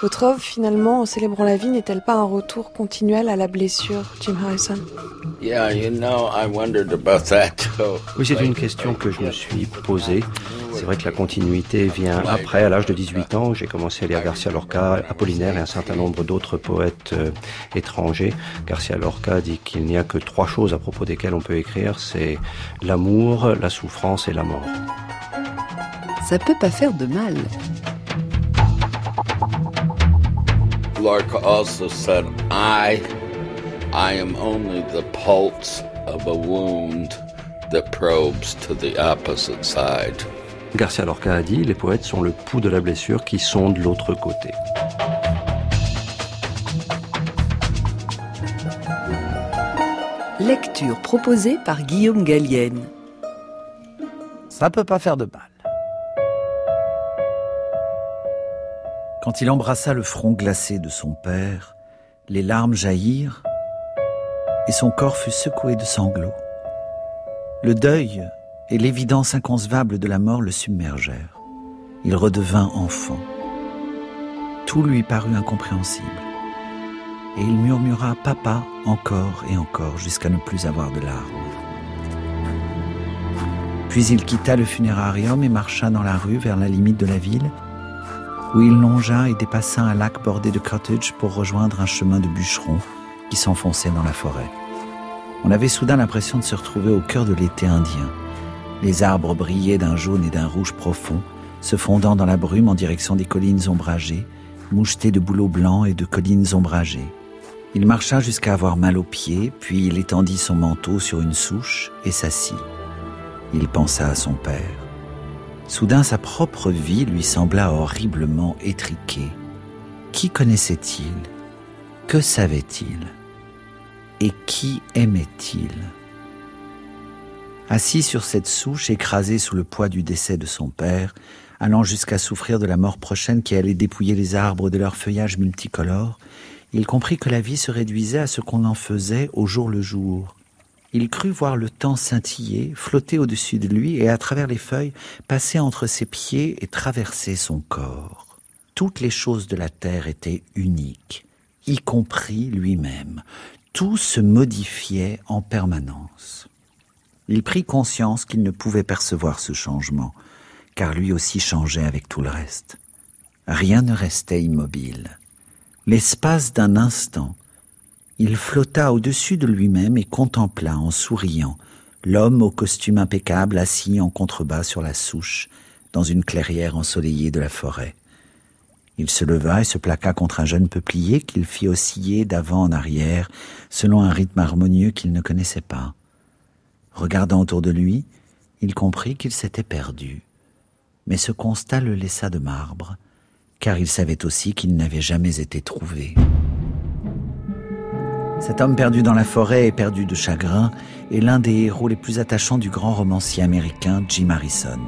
Votre œuvre, finalement, en célébrant la vie, n'est-elle pas un retour continuel à la blessure, Jim Harrison? Oui, c'est une question que je me suis posée. C'est vrai que la continuité vient après, à l'âge de 18 ans, j'ai commencé à lire Garcia Lorca, Apollinaire et un certain nombre d'autres poètes euh, étrangers. Garcia Lorca dit qu'il n'y a que trois choses à propos desquelles on peut écrire, c'est l'amour, la souffrance et la mort. Ça peut pas faire de mal. Lorca also said, I, I am only the pulse of a wound that probes to the opposite side. Garcia Lorca a dit, les poètes sont le pouls de la blessure qui sonde l'autre côté. Lecture proposée par Guillaume Gallienne. Ça peut pas faire de mal. Quand il embrassa le front glacé de son père, les larmes jaillirent et son corps fut secoué de sanglots. Le deuil et l'évidence inconcevable de la mort le submergèrent. Il redevint enfant. Tout lui parut incompréhensible. Et il murmura Papa encore et encore jusqu'à ne plus avoir de larmes. Puis il quitta le funérarium et marcha dans la rue vers la limite de la ville où il longea et dépassa un lac bordé de cottages pour rejoindre un chemin de bûcherons qui s'enfonçait dans la forêt. On avait soudain l'impression de se retrouver au cœur de l'été indien. Les arbres brillaient d'un jaune et d'un rouge profond, se fondant dans la brume en direction des collines ombragées, mouchetées de bouleaux blancs et de collines ombragées. Il marcha jusqu'à avoir mal aux pieds, puis il étendit son manteau sur une souche et s'assit. Il pensa à son père. Soudain sa propre vie lui sembla horriblement étriquée. Qui connaissait-il? Que savait-il? Et qui aimait-il? Assis sur cette souche, écrasé sous le poids du décès de son père, allant jusqu'à souffrir de la mort prochaine qui allait dépouiller les arbres de leur feuillage multicolore, il comprit que la vie se réduisait à ce qu'on en faisait au jour le jour. Il crut voir le temps scintiller, flotter au-dessus de lui et à travers les feuilles passer entre ses pieds et traverser son corps. Toutes les choses de la terre étaient uniques, y compris lui-même. Tout se modifiait en permanence. Il prit conscience qu'il ne pouvait percevoir ce changement, car lui aussi changeait avec tout le reste. Rien ne restait immobile. L'espace d'un instant, il flotta au-dessus de lui-même et contempla en souriant l'homme au costume impeccable assis en contrebas sur la souche dans une clairière ensoleillée de la forêt. Il se leva et se plaqua contre un jeune peuplier qu'il fit osciller d'avant en arrière selon un rythme harmonieux qu'il ne connaissait pas. Regardant autour de lui, il comprit qu'il s'était perdu. Mais ce constat le laissa de marbre, car il savait aussi qu'il n'avait jamais été trouvé. Cet homme perdu dans la forêt et perdu de chagrin est l'un des héros les plus attachants du grand romancier américain Jim Harrison.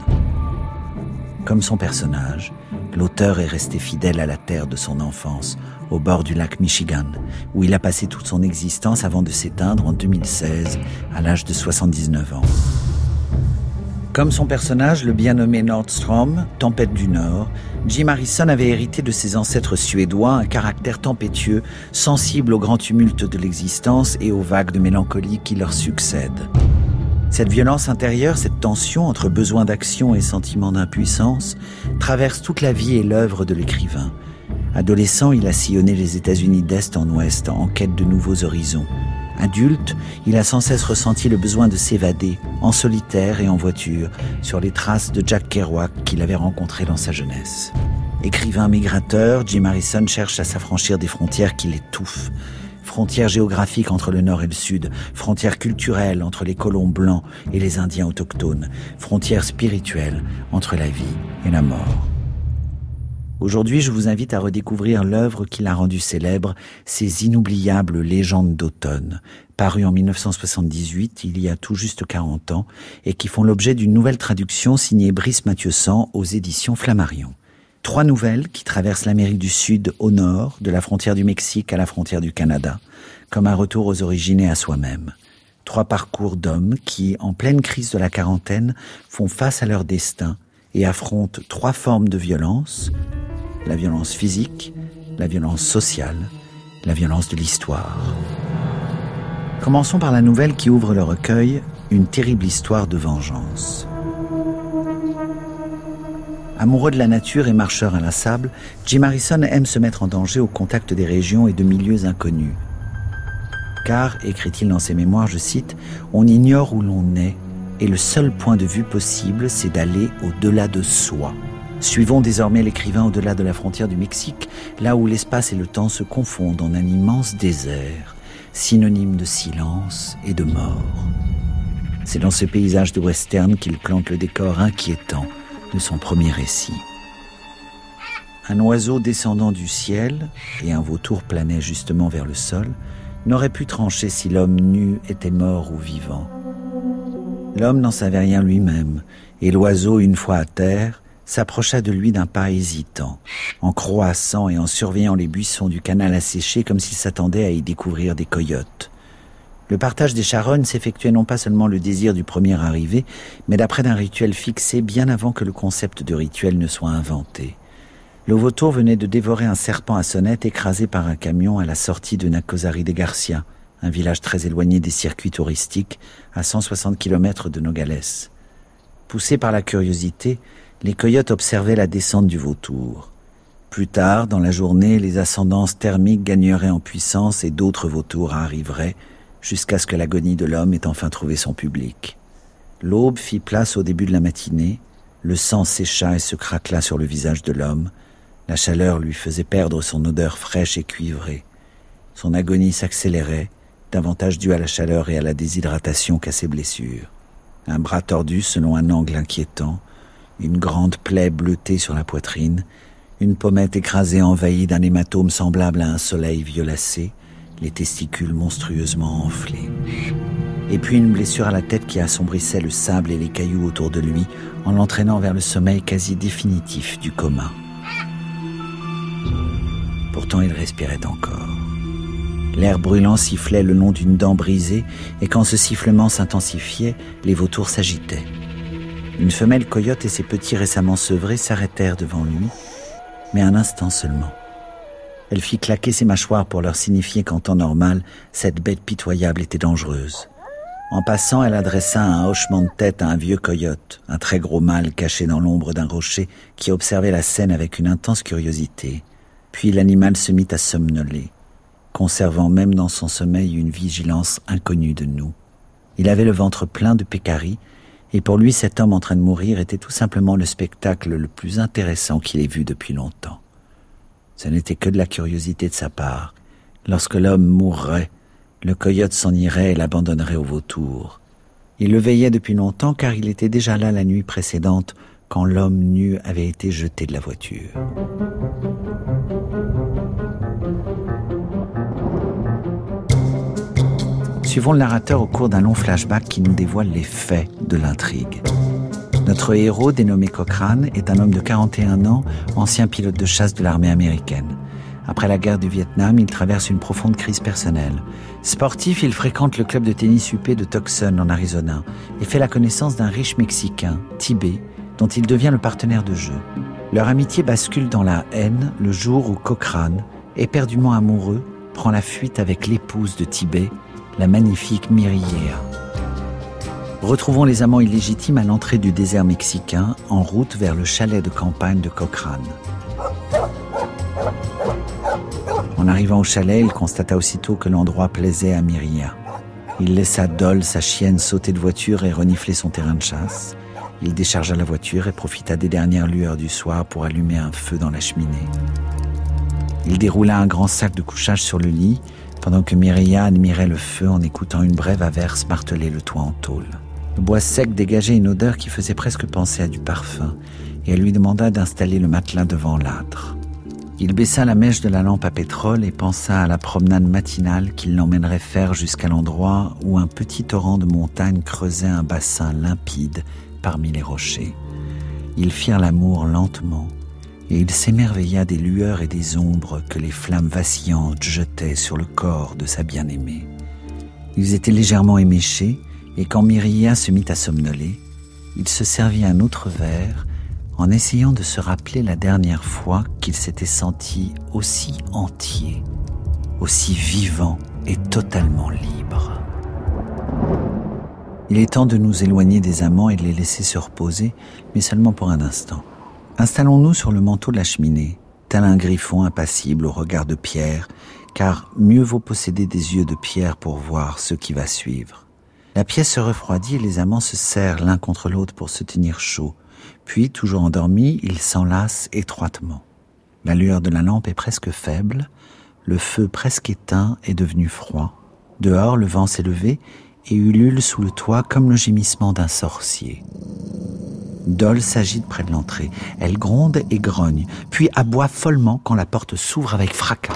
Comme son personnage, l'auteur est resté fidèle à la terre de son enfance, au bord du lac Michigan, où il a passé toute son existence avant de s'éteindre en 2016, à l'âge de 79 ans. Comme son personnage, le bien nommé Nordstrom, Tempête du Nord, Jim Harrison avait hérité de ses ancêtres suédois un caractère tempétueux, sensible au grand tumulte de l'existence et aux vagues de mélancolie qui leur succèdent. Cette violence intérieure, cette tension entre besoin d'action et sentiment d'impuissance, traverse toute la vie et l'œuvre de l'écrivain. Adolescent, il a sillonné les États-Unis d'Est en Ouest en quête de nouveaux horizons. Adulte, il a sans cesse ressenti le besoin de s'évader, en solitaire et en voiture, sur les traces de Jack Kerouac qu'il avait rencontré dans sa jeunesse. Écrivain migrateur, Jim Harrison cherche à s'affranchir des frontières qui l'étouffent. Frontières géographiques entre le nord et le sud, frontières culturelles entre les colons blancs et les indiens autochtones, frontières spirituelles entre la vie et la mort. Aujourd'hui, je vous invite à redécouvrir l'œuvre qui l'a rendu célèbre, ces inoubliables légendes d'automne, parues en 1978, il y a tout juste 40 ans, et qui font l'objet d'une nouvelle traduction signée Brice Mathieusan aux éditions Flammarion. Trois nouvelles qui traversent l'Amérique du Sud au nord, de la frontière du Mexique à la frontière du Canada, comme un retour aux origines et à soi-même. Trois parcours d'hommes qui, en pleine crise de la quarantaine, font face à leur destin et affrontent trois formes de violence, la violence physique, la violence sociale, la violence de l'histoire. Commençons par la nouvelle qui ouvre le recueil, une terrible histoire de vengeance. Amoureux de la nature et marcheur inlassable, Jim Harrison aime se mettre en danger au contact des régions et de milieux inconnus. Car, écrit-il dans ses mémoires, je cite, On ignore où l'on est, et le seul point de vue possible, c'est d'aller au-delà de soi. Suivons désormais l'écrivain au-delà de la frontière du Mexique, là où l'espace et le temps se confondent en un immense désert, synonyme de silence et de mort. C'est dans ce paysage de western qu'il plante le décor inquiétant de son premier récit. Un oiseau descendant du ciel, et un vautour planait justement vers le sol, n'aurait pu trancher si l'homme nu était mort ou vivant. L'homme n'en savait rien lui-même, et l'oiseau, une fois à terre, s'approcha de lui d'un pas hésitant, en croissant et en surveillant les buissons du canal asséché comme s'il s'attendait à y découvrir des coyotes. Le partage des charognes s'effectuait non pas seulement le désir du premier arrivé, mais d'après d'un rituel fixé bien avant que le concept de rituel ne soit inventé. Le vautour venait de dévorer un serpent à sonnette écrasé par un camion à la sortie de Nacosari de Garcia, un village très éloigné des circuits touristiques, à 160 km de Nogales. Poussés par la curiosité, les coyotes observaient la descente du vautour. Plus tard, dans la journée, les ascendances thermiques gagneraient en puissance et d'autres vautours arriveraient, jusqu'à ce que l'agonie de l'homme ait enfin trouvé son public. L'aube fit place au début de la matinée, le sang sécha et se craquela sur le visage de l'homme, la chaleur lui faisait perdre son odeur fraîche et cuivrée. Son agonie s'accélérait, davantage due à la chaleur et à la déshydratation qu'à ses blessures. Un bras tordu selon un angle inquiétant, une grande plaie bleutée sur la poitrine, une pommette écrasée envahie d'un hématome semblable à un soleil violacé, les testicules monstrueusement enflés. Et puis une blessure à la tête qui assombrissait le sable et les cailloux autour de lui en l'entraînant vers le sommeil quasi définitif du coma. Pourtant il respirait encore. L'air brûlant sifflait le long d'une dent brisée, et quand ce sifflement s'intensifiait, les vautours s'agitaient. Une femelle coyote et ses petits récemment sevrés s'arrêtèrent devant lui, mais un instant seulement. Elle fit claquer ses mâchoires pour leur signifier qu'en temps normal, cette bête pitoyable était dangereuse. En passant, elle adressa un hochement de tête à un vieux coyote, un très gros mâle caché dans l'ombre d'un rocher, qui observait la scène avec une intense curiosité. Puis l'animal se mit à somnoler, conservant même dans son sommeil une vigilance inconnue de nous. Il avait le ventre plein de pécaris, et pour lui cet homme en train de mourir était tout simplement le spectacle le plus intéressant qu'il ait vu depuis longtemps. Ce n'était que de la curiosité de sa part. Lorsque l'homme mourrait, le coyote s'en irait et l'abandonnerait au vautour. Il le veillait depuis longtemps car il était déjà là la nuit précédente quand l'homme nu avait été jeté de la voiture. Suivons le narrateur au cours d'un long flashback qui nous dévoile les faits de l'intrigue. Notre héros, dénommé Cochrane, est un homme de 41 ans, ancien pilote de chasse de l'armée américaine. Après la guerre du Vietnam, il traverse une profonde crise personnelle. Sportif, il fréquente le club de tennis UP de Tucson en Arizona et fait la connaissance d'un riche Mexicain, Tibet, dont il devient le partenaire de jeu. Leur amitié bascule dans la haine le jour où Cochrane, éperdument amoureux, prend la fuite avec l'épouse de Tibet, la magnifique Miriea. Retrouvons les amants illégitimes à l'entrée du désert mexicain, en route vers le chalet de campagne de Cochrane. En arrivant au chalet, il constata aussitôt que l'endroit plaisait à Myria. Il laissa Dol, sa chienne, sauter de voiture et renifler son terrain de chasse. Il déchargea la voiture et profita des dernières lueurs du soir pour allumer un feu dans la cheminée. Il déroula un grand sac de couchage sur le lit, pendant que Myria admirait le feu en écoutant une brève averse marteler le toit en tôle. Le bois sec dégageait une odeur qui faisait presque penser à du parfum, et elle lui demanda d'installer le matelas devant l'âtre. Il baissa la mèche de la lampe à pétrole et pensa à la promenade matinale qu'il l'emmènerait faire jusqu'à l'endroit où un petit torrent de montagne creusait un bassin limpide parmi les rochers. Ils firent l'amour lentement, et il s'émerveilla des lueurs et des ombres que les flammes vacillantes jetaient sur le corps de sa bien-aimée. Ils étaient légèrement éméchés, et quand Myria se mit à somnoler, il se servit un autre verre en essayant de se rappeler la dernière fois qu'il s'était senti aussi entier, aussi vivant et totalement libre. Il est temps de nous éloigner des amants et de les laisser se reposer, mais seulement pour un instant. Installons-nous sur le manteau de la cheminée, tel un griffon impassible au regard de pierre, car mieux vaut posséder des yeux de pierre pour voir ce qui va suivre. La pièce se refroidit et les amants se serrent l'un contre l'autre pour se tenir chaud. Puis, toujours endormis, ils s'enlacent étroitement. La lueur de la lampe est presque faible, le feu presque éteint est devenu froid. Dehors, le vent s'est levé et ulule sous le toit comme le gémissement d'un sorcier. Dol s'agite près de l'entrée. Elle gronde et grogne, puis aboie follement quand la porte s'ouvre avec fracas.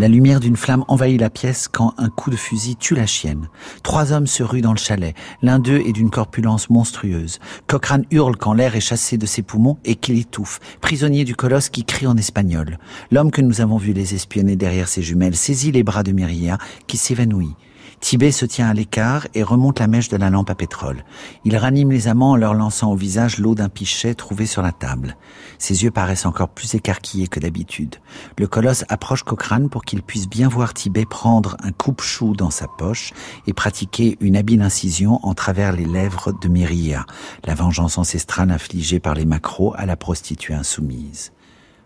La lumière d'une flamme envahit la pièce quand un coup de fusil tue la chienne. Trois hommes se ruent dans le chalet. L'un d'eux est d'une corpulence monstrueuse. Cochrane hurle quand l'air est chassé de ses poumons et qu'il étouffe, prisonnier du colosse qui crie en espagnol. L'homme que nous avons vu les espionner derrière ses jumelles saisit les bras de Myria qui s'évanouit. Tibet se tient à l'écart et remonte la mèche de la lampe à pétrole. Il ranime les amants en leur lançant au visage l'eau d'un pichet trouvé sur la table. Ses yeux paraissent encore plus écarquillés que d'habitude. Le colosse approche Cochrane pour qu'il puisse bien voir Tibet prendre un coupe-chou dans sa poche et pratiquer une habile incision en travers les lèvres de Myria, la vengeance ancestrale infligée par les macros à la prostituée insoumise.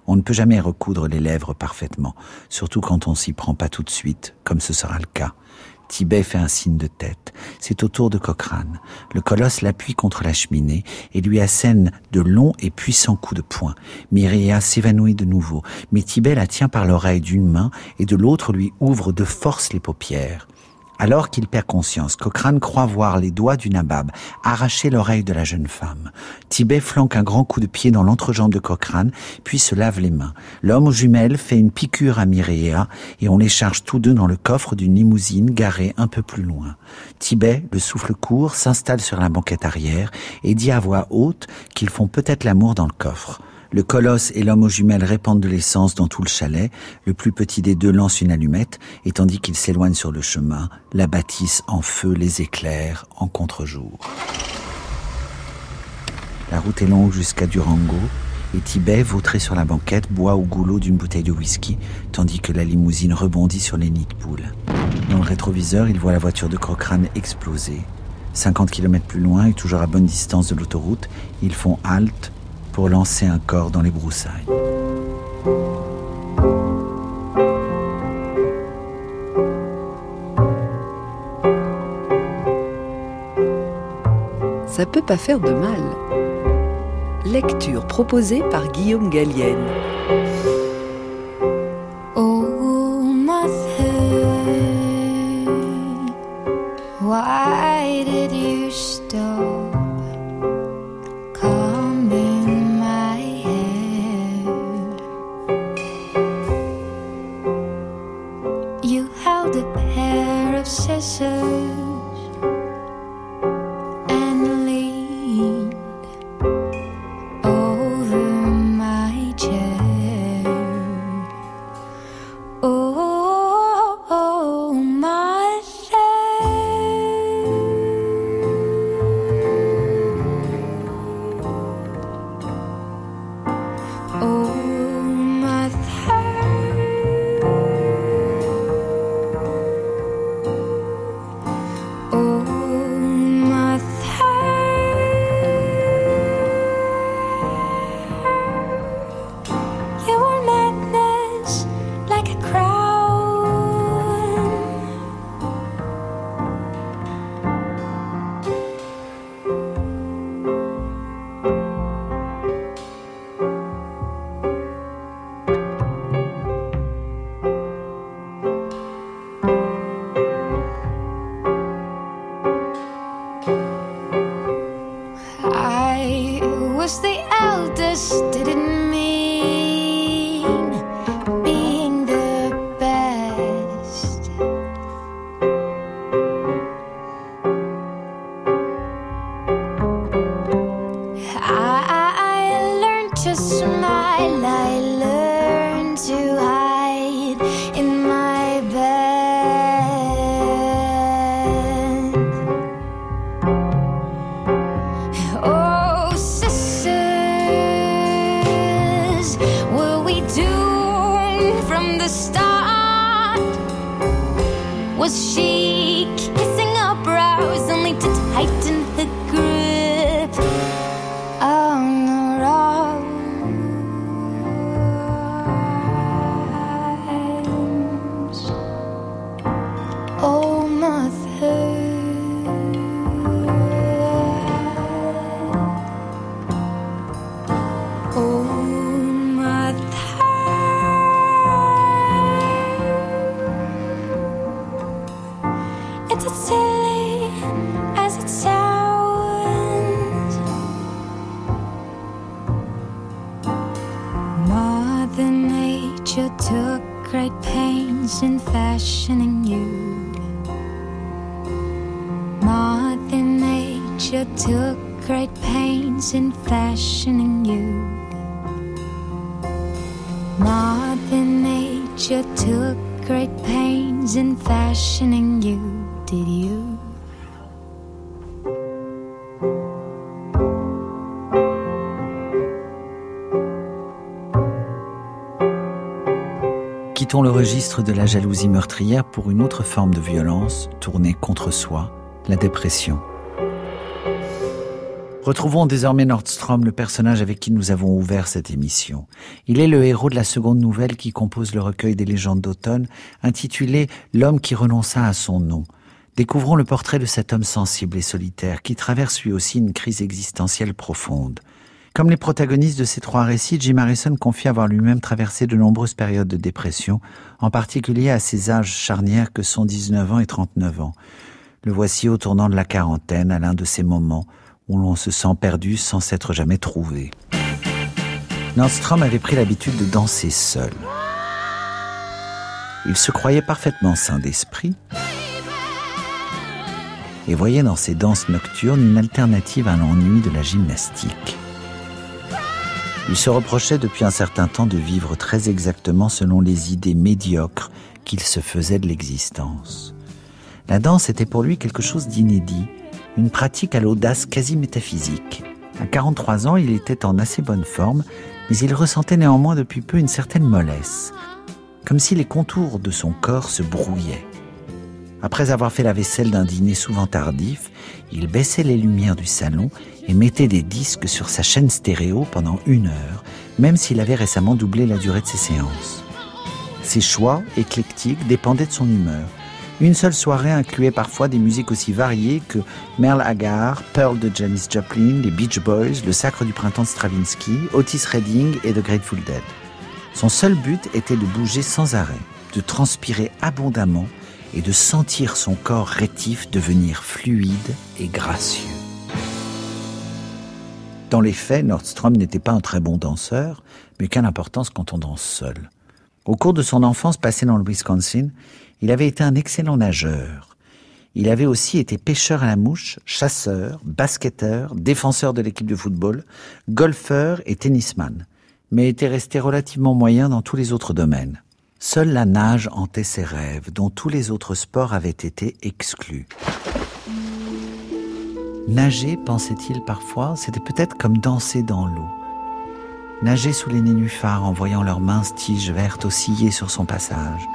On ne peut jamais recoudre les lèvres parfaitement, surtout quand on s'y prend pas tout de suite, comme ce sera le cas. Tibet fait un signe de tête. C'est au tour de Cochrane. Le colosse l'appuie contre la cheminée et lui assène de longs et puissants coups de poing. Myria s'évanouit de nouveau, mais Tibet la tient par l'oreille d'une main et de l'autre lui ouvre de force les paupières. Alors qu'il perd conscience, Cochrane croit voir les doigts du nabab arracher l'oreille de la jeune femme. Tibet flanque un grand coup de pied dans l'entrejambe de Cochrane, puis se lave les mains. L'homme aux jumelles fait une piqûre à Mireia et on les charge tous deux dans le coffre d'une limousine garée un peu plus loin. Tibet, le souffle court, s'installe sur la banquette arrière et dit à voix haute qu'ils font peut-être l'amour dans le coffre. Le colosse et l'homme aux jumelles répandent de l'essence dans tout le chalet. Le plus petit des deux lance une allumette, et tandis qu'il s'éloigne sur le chemin, la bâtisse en feu les éclaire en contre-jour. La route est longue jusqu'à Durango, et Tibet, vautré sur la banquette, boit au goulot d'une bouteille de whisky, tandis que la limousine rebondit sur les nids de poules. Dans le rétroviseur, il voit la voiture de Cochrane exploser. 50 km plus loin et toujours à bonne distance de l'autoroute, ils font halte pour lancer un corps dans les broussailles. Ça peut pas faire de mal. Lecture proposée par Guillaume Gallienne. Le registre de la jalousie meurtrière pour une autre forme de violence tournée contre soi, la dépression. Retrouvons désormais Nordstrom, le personnage avec qui nous avons ouvert cette émission. Il est le héros de la seconde nouvelle qui compose le recueil des légendes d'automne, intitulé L'homme qui renonça à son nom. Découvrons le portrait de cet homme sensible et solitaire qui traverse lui aussi une crise existentielle profonde. Comme les protagonistes de ces trois récits, Jim Harrison confie avoir lui-même traversé de nombreuses périodes de dépression, en particulier à ces âges charnières que sont 19 ans et 39 ans. Le voici au tournant de la quarantaine, à l'un de ces moments où l'on se sent perdu sans s'être jamais trouvé. Nordstrom avait pris l'habitude de danser seul. Il se croyait parfaitement sain d'esprit et voyait dans ses danses nocturnes une alternative à l'ennui de la gymnastique. Il se reprochait depuis un certain temps de vivre très exactement selon les idées médiocres qu'il se faisait de l'existence. La danse était pour lui quelque chose d'inédit, une pratique à l'audace quasi métaphysique. À 43 ans, il était en assez bonne forme, mais il ressentait néanmoins depuis peu une certaine mollesse, comme si les contours de son corps se brouillaient. Après avoir fait la vaisselle d'un dîner souvent tardif, il baissait les lumières du salon et mettait des disques sur sa chaîne stéréo pendant une heure, même s'il avait récemment doublé la durée de ses séances. Ses choix, éclectiques, dépendaient de son humeur. Une seule soirée incluait parfois des musiques aussi variées que Merle Haggard, Pearl de Janis Joplin, les Beach Boys, Le Sacre du Printemps de Stravinsky, Otis Redding et The Grateful Dead. Son seul but était de bouger sans arrêt, de transpirer abondamment et de sentir son corps rétif devenir fluide et gracieux. Dans les faits, Nordstrom n'était pas un très bon danseur, mais quelle importance quand on danse seul. Au cours de son enfance passée dans le Wisconsin, il avait été un excellent nageur. Il avait aussi été pêcheur à la mouche, chasseur, basketteur, défenseur de l'équipe de football, golfeur et tennisman, mais était resté relativement moyen dans tous les autres domaines. Seule la nage hantait ses rêves, dont tous les autres sports avaient été exclus. Nager, pensait-il parfois, c'était peut-être comme danser dans l'eau. Nager sous les nénuphars en voyant leurs minces tiges vertes osciller sur son passage.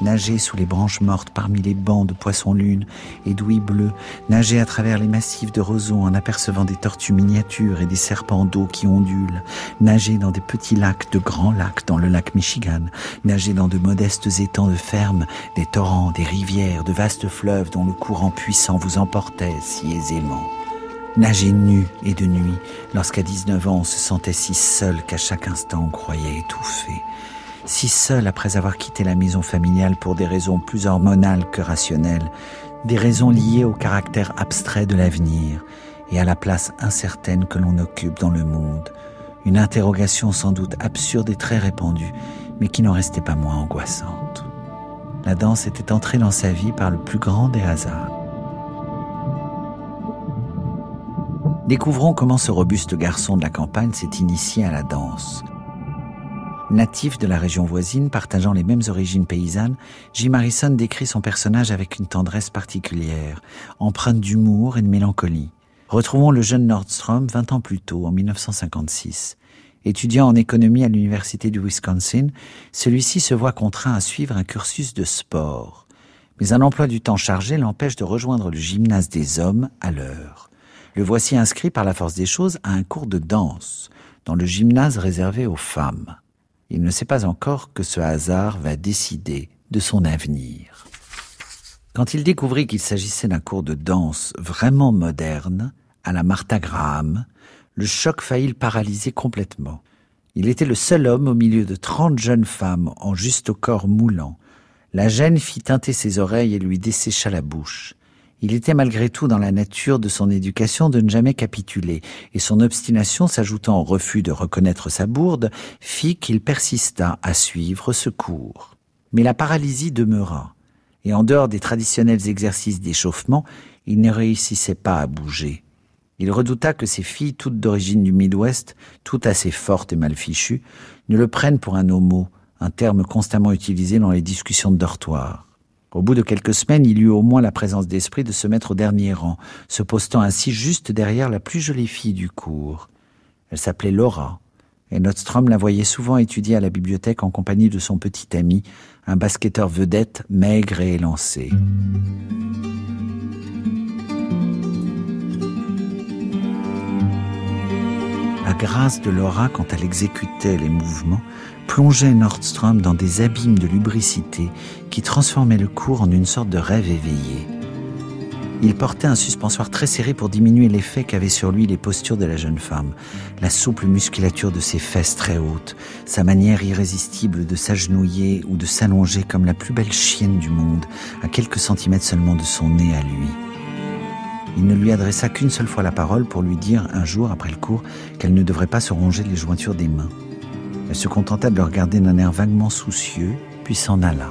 Nager sous les branches mortes parmi les bancs de poissons-lunes et d'ouïes bleues. Nager à travers les massifs de roseaux en apercevant des tortues miniatures et des serpents d'eau qui ondulent. Nager dans des petits lacs, de grands lacs dans le lac Michigan. Nager dans de modestes étangs de ferme, des torrents, des rivières, de vastes fleuves dont le courant puissant vous emportait si aisément. Nager nu et de nuit, lorsqu'à 19 ans on se sentait si seul qu'à chaque instant on croyait étouffé. Si seul après avoir quitté la maison familiale pour des raisons plus hormonales que rationnelles, des raisons liées au caractère abstrait de l'avenir et à la place incertaine que l'on occupe dans le monde. Une interrogation sans doute absurde et très répandue, mais qui n'en restait pas moins angoissante. La danse était entrée dans sa vie par le plus grand des hasards. Découvrons comment ce robuste garçon de la campagne s'est initié à la danse. Natif de la région voisine, partageant les mêmes origines paysannes, Jim Harrison décrit son personnage avec une tendresse particulière, empreinte d'humour et de mélancolie. Retrouvons le jeune Nordstrom 20 ans plus tôt, en 1956. Étudiant en économie à l'université du Wisconsin, celui-ci se voit contraint à suivre un cursus de sport. Mais un emploi du temps chargé l'empêche de rejoindre le gymnase des hommes à l'heure. Le voici inscrit par la force des choses à un cours de danse, dans le gymnase réservé aux femmes. Il ne sait pas encore que ce hasard va décider de son avenir. Quand il découvrit qu'il s'agissait d'un cours de danse vraiment moderne, à la Martha Graham, le choc faillit le paralyser complètement. Il était le seul homme au milieu de trente jeunes femmes en juste corps moulant. La gêne fit teinter ses oreilles et lui dessécha la bouche. Il était malgré tout dans la nature de son éducation de ne jamais capituler, et son obstination s'ajoutant au refus de reconnaître sa bourde, fit qu'il persista à suivre ce cours. Mais la paralysie demeura, et en dehors des traditionnels exercices d'échauffement, il ne réussissait pas à bouger. Il redouta que ces filles, toutes d'origine du Midwest, toutes assez fortes et mal fichues, ne le prennent pour un homo, un terme constamment utilisé dans les discussions de dortoir. Au bout de quelques semaines, il eut au moins la présence d'esprit de se mettre au dernier rang, se postant ainsi juste derrière la plus jolie fille du cours. Elle s'appelait Laura, et Nordstrom la voyait souvent étudier à la bibliothèque en compagnie de son petit ami, un basketteur vedette maigre et élancé. La grâce de Laura quand elle exécutait les mouvements plongeait Nordstrom dans des abîmes de lubricité qui transformaient le cours en une sorte de rêve éveillé. Il portait un suspensoire très serré pour diminuer l'effet qu'avaient sur lui les postures de la jeune femme, la souple musculature de ses fesses très hautes, sa manière irrésistible de s'agenouiller ou de s'allonger comme la plus belle chienne du monde, à quelques centimètres seulement de son nez à lui. Il ne lui adressa qu'une seule fois la parole pour lui dire un jour après le cours qu'elle ne devrait pas se ronger les jointures des mains. Elle se contenta de le regarder d'un air vaguement soucieux, puis s'en alla.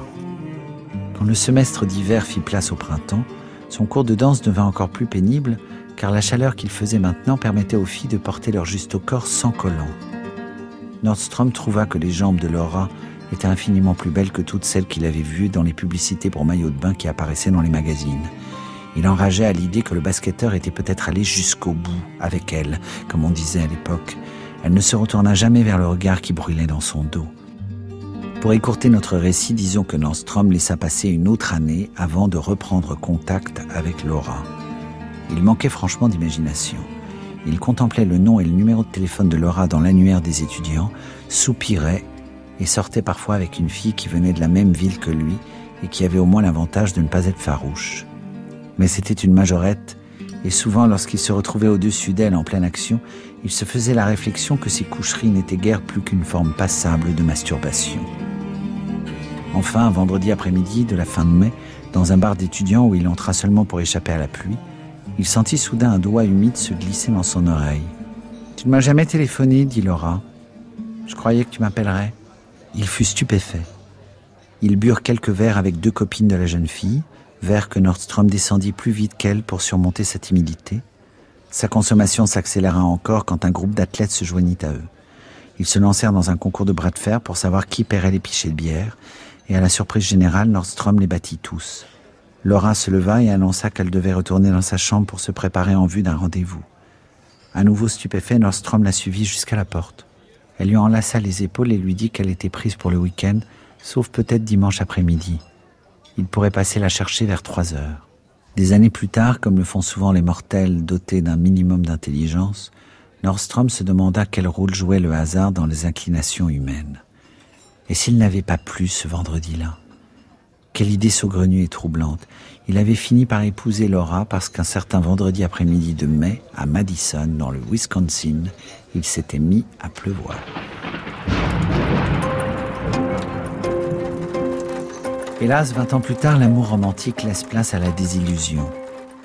Quand le semestre d'hiver fit place au printemps, son cours de danse devint encore plus pénible, car la chaleur qu'il faisait maintenant permettait aux filles de porter leur juste corps sans collant. Nordstrom trouva que les jambes de Laura étaient infiniment plus belles que toutes celles qu'il avait vues dans les publicités pour maillots de bain qui apparaissaient dans les magazines. Il enrageait à l'idée que le basketteur était peut-être allé jusqu'au bout avec elle, comme on disait à l'époque. Elle ne se retourna jamais vers le regard qui brûlait dans son dos. Pour écourter notre récit, disons que Nordstrom laissa passer une autre année avant de reprendre contact avec Laura. Il manquait franchement d'imagination. Il contemplait le nom et le numéro de téléphone de Laura dans l'annuaire des étudiants, soupirait et sortait parfois avec une fille qui venait de la même ville que lui et qui avait au moins l'avantage de ne pas être farouche mais c'était une majorette, et souvent lorsqu'il se retrouvait au-dessus d'elle en pleine action, il se faisait la réflexion que ses coucheries n'étaient guère plus qu'une forme passable de masturbation. Enfin, un vendredi après-midi de la fin de mai, dans un bar d'étudiants où il entra seulement pour échapper à la pluie, il sentit soudain un doigt humide se glisser dans son oreille. Tu ne m'as jamais téléphoné, dit Laura. Je croyais que tu m'appellerais. Il fut stupéfait. Ils burent quelques verres avec deux copines de la jeune fille, vers que Nordstrom descendit plus vite qu'elle pour surmonter sa timidité. Sa consommation s'accéléra encore quand un groupe d'athlètes se joignit à eux. Ils se lancèrent dans un concours de bras de fer pour savoir qui paierait les pichets de bière, et à la surprise générale, Nordstrom les battit tous. Laura se leva et annonça qu'elle devait retourner dans sa chambre pour se préparer en vue d'un rendez-vous. À nouveau stupéfait, Nordstrom la suivit jusqu'à la porte. Elle lui enlaça les épaules et lui dit qu'elle était prise pour le week-end, sauf peut-être dimanche après-midi il pourrait passer la chercher vers trois heures. Des années plus tard, comme le font souvent les mortels dotés d'un minimum d'intelligence, Nordstrom se demanda quel rôle jouait le hasard dans les inclinations humaines. Et s'il n'avait pas plu ce vendredi-là? Quelle idée saugrenue et troublante. Il avait fini par épouser Laura parce qu'un certain vendredi après-midi de mai, à Madison, dans le Wisconsin, il s'était mis à pleuvoir. Hélas, vingt ans plus tard, l'amour romantique laisse place à la désillusion.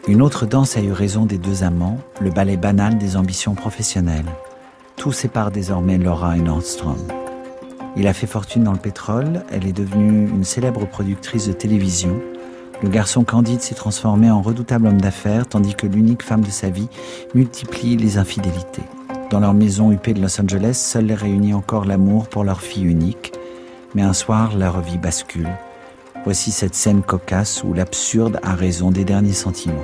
Une autre danse a eu raison des deux amants, le ballet banal des ambitions professionnelles. Tout sépare désormais Laura et Nordstrom. Il a fait fortune dans le pétrole, elle est devenue une célèbre productrice de télévision. Le garçon candide s'est transformé en redoutable homme d'affaires, tandis que l'unique femme de sa vie multiplie les infidélités. Dans leur maison huppée de Los Angeles, seul les réunit encore l'amour pour leur fille unique. Mais un soir, leur vie bascule. Voici cette scène cocasse où l'absurde a raison des derniers sentiments.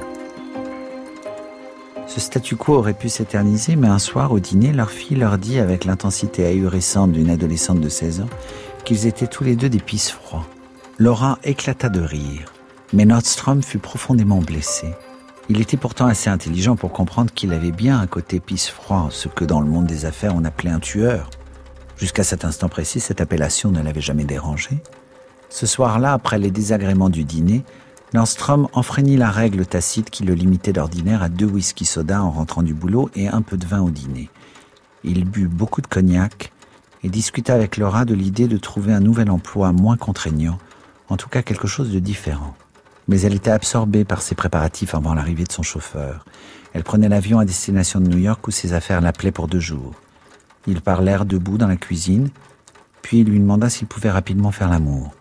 Ce statu quo aurait pu s'éterniser, mais un soir au dîner, leur fille leur dit avec l'intensité ahurissante d'une adolescente de 16 ans qu'ils étaient tous les deux des pisse froids. Laura éclata de rire, mais Nordstrom fut profondément blessé. Il était pourtant assez intelligent pour comprendre qu'il avait bien un côté pisse froid, ce que dans le monde des affaires on appelait un tueur. Jusqu'à cet instant précis, cette appellation ne l'avait jamais dérangé. Ce soir-là, après les désagréments du dîner, Nordstrom enfreignit la règle tacite qui le limitait d'ordinaire à deux whisky soda en rentrant du boulot et un peu de vin au dîner. Il but beaucoup de cognac et discuta avec Laura de l'idée de trouver un nouvel emploi moins contraignant, en tout cas quelque chose de différent. Mais elle était absorbée par ses préparatifs avant l'arrivée de son chauffeur. Elle prenait l'avion à destination de New York où ses affaires l'appelaient pour deux jours. Ils parlèrent debout dans la cuisine, puis il lui demanda s'il pouvait rapidement faire l'amour.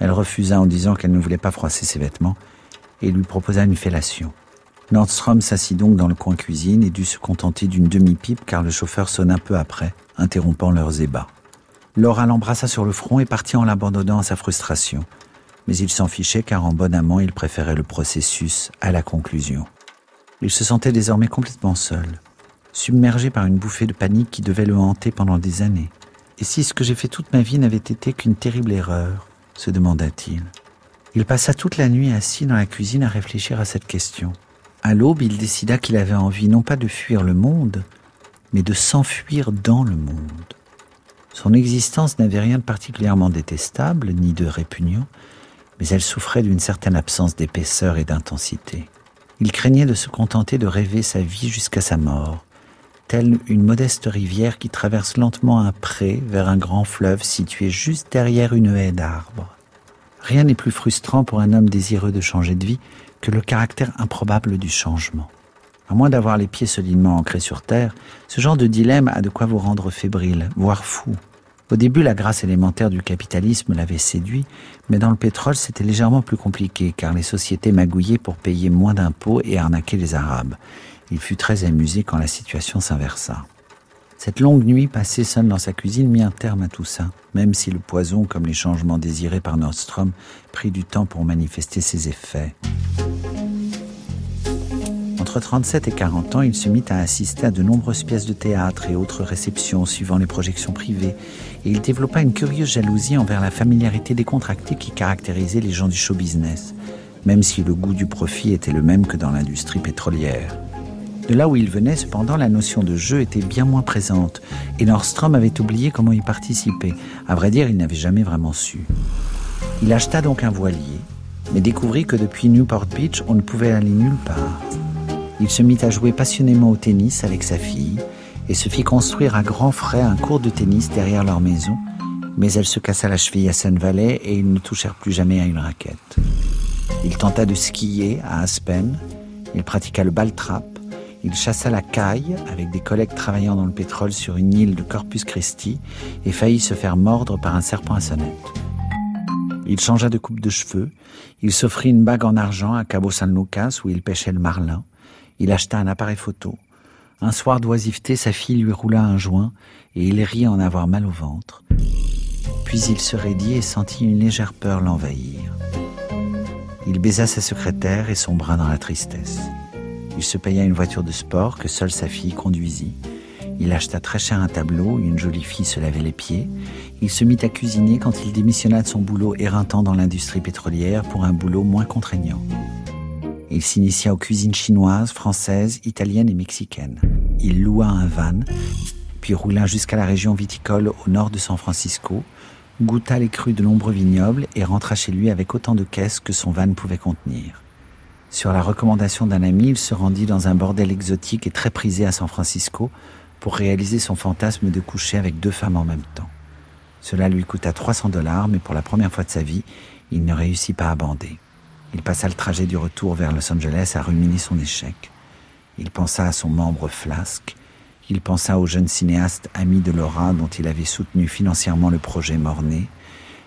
Elle refusa en disant qu'elle ne voulait pas froisser ses vêtements et lui proposa une fellation. Nordstrom s'assit donc dans le coin cuisine et dut se contenter d'une demi-pipe car le chauffeur sonna peu après, interrompant leurs ébats. Laura l'embrassa sur le front et partit en l'abandonnant à sa frustration. Mais il s'en fichait car en bon amant il préférait le processus à la conclusion. Il se sentait désormais complètement seul, submergé par une bouffée de panique qui devait le hanter pendant des années. Et si ce que j'ai fait toute ma vie n'avait été qu'une terrible erreur se demanda-t-il. Il passa toute la nuit assis dans la cuisine à réfléchir à cette question. À l'aube, il décida qu'il avait envie non pas de fuir le monde, mais de s'enfuir dans le monde. Son existence n'avait rien de particulièrement détestable, ni de répugnant, mais elle souffrait d'une certaine absence d'épaisseur et d'intensité. Il craignait de se contenter de rêver sa vie jusqu'à sa mort, une modeste rivière qui traverse lentement un pré vers un grand fleuve situé juste derrière une haie d'arbres? Rien n'est plus frustrant pour un homme désireux de changer de vie que le caractère improbable du changement. À moins d'avoir les pieds solidement ancrés sur terre, ce genre de dilemme a de quoi vous rendre fébrile, voire fou. Au début, la grâce élémentaire du capitalisme l'avait séduit, mais dans le pétrole, c'était légèrement plus compliqué, car les sociétés magouillaient pour payer moins d'impôts et arnaquer les Arabes. Il fut très amusé quand la situation s'inversa. Cette longue nuit passée seule dans sa cuisine mit un terme à tout ça, même si le poison, comme les changements désirés par Nordstrom, prit du temps pour manifester ses effets. Entre 37 et 40 ans, il se mit à assister à de nombreuses pièces de théâtre et autres réceptions suivant les projections privées, et il développa une curieuse jalousie envers la familiarité décontractée qui caractérisait les gens du show business, même si le goût du profit était le même que dans l'industrie pétrolière. De là où il venait, cependant, la notion de jeu était bien moins présente, et Nordstrom avait oublié comment y participer. À vrai dire, il n'avait jamais vraiment su. Il acheta donc un voilier, mais découvrit que depuis Newport Beach, on ne pouvait aller nulle part. Il se mit à jouer passionnément au tennis avec sa fille, et se fit construire à grands frais un cours de tennis derrière leur maison, mais elle se cassa la cheville à Sun Valley et ils ne touchèrent plus jamais à une raquette. Il tenta de skier à Aspen, il pratiqua le ball trap, il chassa la caille avec des collègues travaillant dans le pétrole sur une île de Corpus Christi et faillit se faire mordre par un serpent à sonnette. Il changea de coupe de cheveux, il s'offrit une bague en argent à Cabo San Lucas où il pêchait le marlin, il acheta un appareil photo. Un soir d'oisiveté, sa fille lui roula un joint et il rit en avoir mal au ventre. Puis il se raidit et sentit une légère peur l'envahir. Il baisa sa secrétaire et sombra dans la tristesse. Il se paya une voiture de sport que seule sa fille conduisit. Il acheta très cher un tableau, une jolie fille se lavait les pieds. Il se mit à cuisiner quand il démissionna de son boulot éreintant dans l'industrie pétrolière pour un boulot moins contraignant. Il s'initia aux cuisines chinoises, françaises, italiennes et mexicaines. Il loua un van, puis roula jusqu'à la région viticole au nord de San Francisco, goûta les crues de nombreux vignobles et rentra chez lui avec autant de caisses que son van pouvait contenir. Sur la recommandation d'un ami, il se rendit dans un bordel exotique et très prisé à San Francisco pour réaliser son fantasme de coucher avec deux femmes en même temps. Cela lui coûta 300 dollars, mais pour la première fois de sa vie, il ne réussit pas à bander. Il passa le trajet du retour vers Los Angeles à ruminer son échec. Il pensa à son membre flasque. Il pensa au jeune cinéaste ami de Laura dont il avait soutenu financièrement le projet Mornay.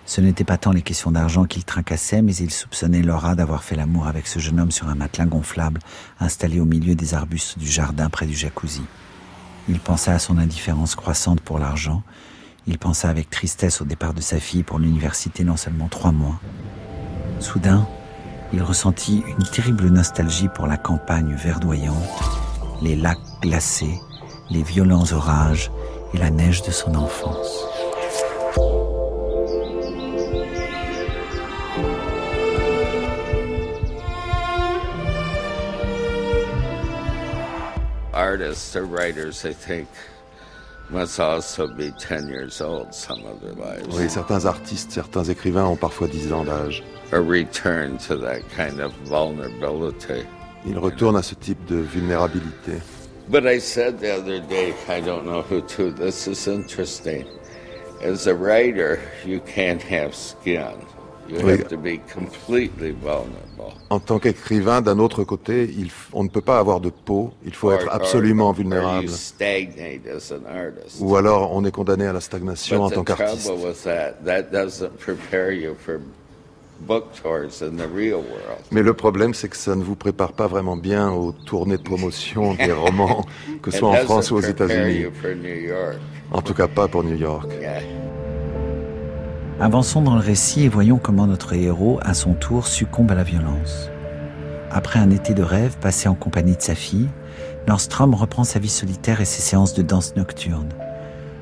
Ce n'était pas tant les questions d'argent qu'il tracassait, mais il soupçonnait Laura d'avoir fait l'amour avec ce jeune homme sur un matelas gonflable installé au milieu des arbustes du jardin près du jacuzzi. Il pensa à son indifférence croissante pour l'argent. Il pensa avec tristesse au départ de sa fille pour l'université non seulement trois mois. Soudain, il ressentit une terrible nostalgie pour la campagne verdoyante les lacs glacés, les violents orages et la neige de son enfance. Artists or writers, I think, must also be 10 years old some of their lives. Oui, certains artistes, certains écrivains ont parfois 10 ans d'âge. A return to that kind of vulnerability. Ils retournent à ce type de vulnérabilité. But I said the other day, I don't know who to, this is interesting. As a writer, you can't have skin. You Oui. have to be completely vulnerable. En tant qu'écrivain, d'un autre côté, il f- on ne peut pas avoir de peau, il faut être Or- absolument or vulnérable. Ou alors on est condamné à la stagnation en tant qu'artiste. Mais le problème, c'est que ça ne vous prépare pas vraiment bien aux tournées de promotion des romans, que ce It soit en France ou aux États-Unis. En tout cas, pas pour New York. Yeah. Avançons dans le récit et voyons comment notre héros, à son tour, succombe à la violence. Après un été de rêve passé en compagnie de sa fille, Nordstrom reprend sa vie solitaire et ses séances de danse nocturne.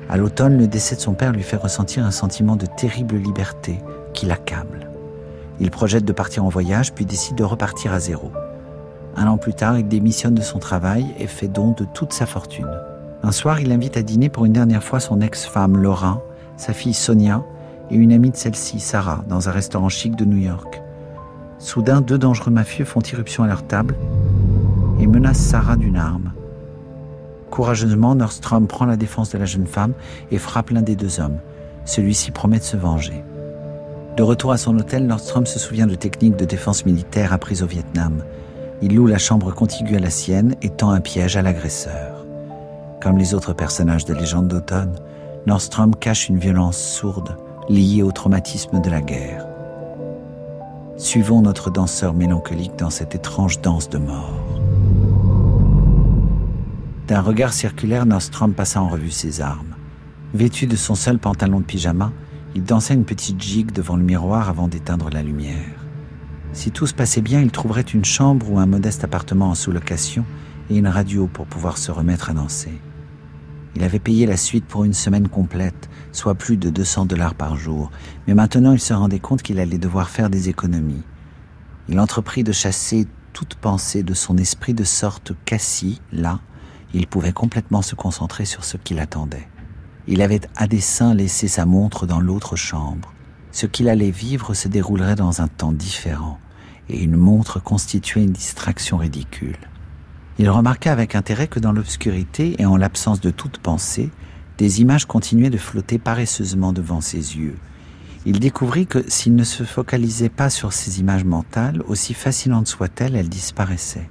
À l'automne, le décès de son père lui fait ressentir un sentiment de terrible liberté qui l'accable. Il projette de partir en voyage puis décide de repartir à zéro. Un an plus tard, il démissionne de son travail et fait don de toute sa fortune. Un soir, il invite à dîner pour une dernière fois son ex-femme Laura, sa fille Sonia et une amie de celle-ci, Sarah, dans un restaurant chic de New York. Soudain, deux dangereux mafieux font irruption à leur table et menacent Sarah d'une arme. Courageusement, Nordstrom prend la défense de la jeune femme et frappe l'un des deux hommes. Celui-ci promet de se venger. De retour à son hôtel, Nordstrom se souvient de techniques de défense militaire apprises au Vietnam. Il loue la chambre contiguë à la sienne et tend un piège à l'agresseur. Comme les autres personnages de Légende d'automne, Nordstrom cache une violence sourde liée au traumatisme de la guerre. Suivons notre danseur mélancolique dans cette étrange danse de mort. D'un regard circulaire, Nordstrom passa en revue ses armes. Vêtu de son seul pantalon de pyjama, il dansait une petite gigue devant le miroir avant d'éteindre la lumière. Si tout se passait bien, il trouverait une chambre ou un modeste appartement en sous-location et une radio pour pouvoir se remettre à danser. Il avait payé la suite pour une semaine complète, soit plus de 200 dollars par jour, mais maintenant il se rendait compte qu'il allait devoir faire des économies. Il entreprit de chasser toute pensée de son esprit de sorte qu'assis, là, il pouvait complètement se concentrer sur ce qui l'attendait. Il avait à dessein laissé sa montre dans l'autre chambre. Ce qu'il allait vivre se déroulerait dans un temps différent, et une montre constituait une distraction ridicule. Il remarqua avec intérêt que dans l'obscurité et en l'absence de toute pensée, des images continuaient de flotter paresseusement devant ses yeux. Il découvrit que s'il ne se focalisait pas sur ces images mentales, aussi fascinantes soient-elles, elles disparaissaient.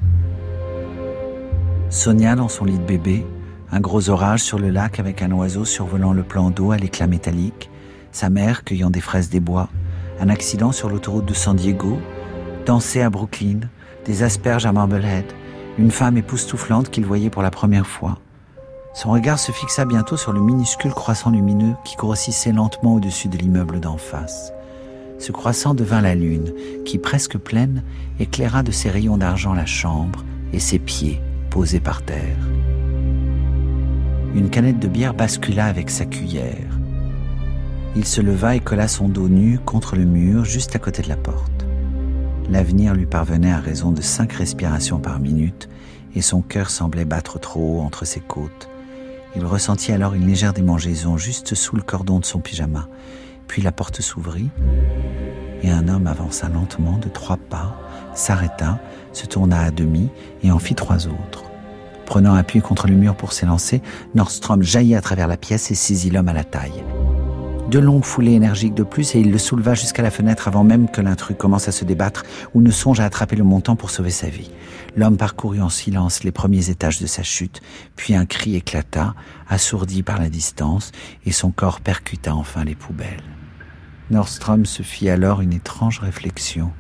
Sonia dans son lit de bébé, un gros orage sur le lac avec un oiseau survolant le plan d'eau à l'éclat métallique, sa mère cueillant des fraises des bois, un accident sur l'autoroute de San Diego, danser à Brooklyn, des asperges à Marblehead, une femme époustouflante qu'il voyait pour la première fois. Son regard se fixa bientôt sur le minuscule croissant lumineux qui grossissait lentement au-dessus de l'immeuble d'en face. Ce croissant devint la lune, qui, presque pleine, éclaira de ses rayons d'argent la chambre et ses pieds posés par terre. Une canette de bière bascula avec sa cuillère. Il se leva et colla son dos nu contre le mur juste à côté de la porte. L'avenir lui parvenait à raison de cinq respirations par minute et son cœur semblait battre trop haut entre ses côtes. Il ressentit alors une légère démangeaison juste sous le cordon de son pyjama. Puis la porte s'ouvrit et un homme avança lentement de trois pas, s'arrêta, se tourna à demi et en fit trois autres. Prenant appui contre le mur pour s'élancer, Nordstrom jaillit à travers la pièce et saisit l'homme à la taille. Deux longues foulées énergiques de plus et il le souleva jusqu'à la fenêtre avant même que l'intrus commence à se débattre ou ne songe à attraper le montant pour sauver sa vie. L'homme parcourut en silence les premiers étages de sa chute, puis un cri éclata, assourdi par la distance, et son corps percuta enfin les poubelles. Nordstrom se fit alors une étrange réflexion.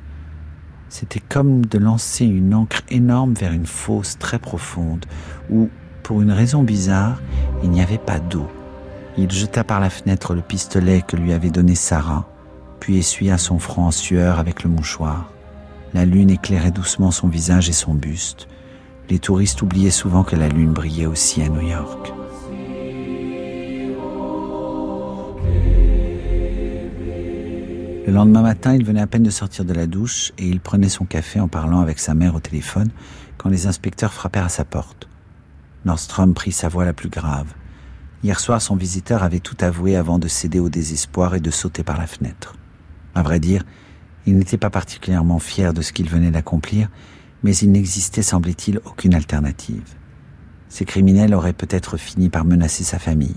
C'était comme de lancer une encre énorme vers une fosse très profonde, où, pour une raison bizarre, il n'y avait pas d'eau. Il jeta par la fenêtre le pistolet que lui avait donné Sarah, puis essuya son front en sueur avec le mouchoir. La lune éclairait doucement son visage et son buste. Les touristes oubliaient souvent que la lune brillait aussi à New York. Le lendemain matin, il venait à peine de sortir de la douche et il prenait son café en parlant avec sa mère au téléphone quand les inspecteurs frappèrent à sa porte. Nordstrom prit sa voix la plus grave. Hier soir, son visiteur avait tout avoué avant de céder au désespoir et de sauter par la fenêtre. À vrai dire, il n'était pas particulièrement fier de ce qu'il venait d'accomplir, mais il n'existait, semblait-il, aucune alternative. Ces criminels auraient peut-être fini par menacer sa famille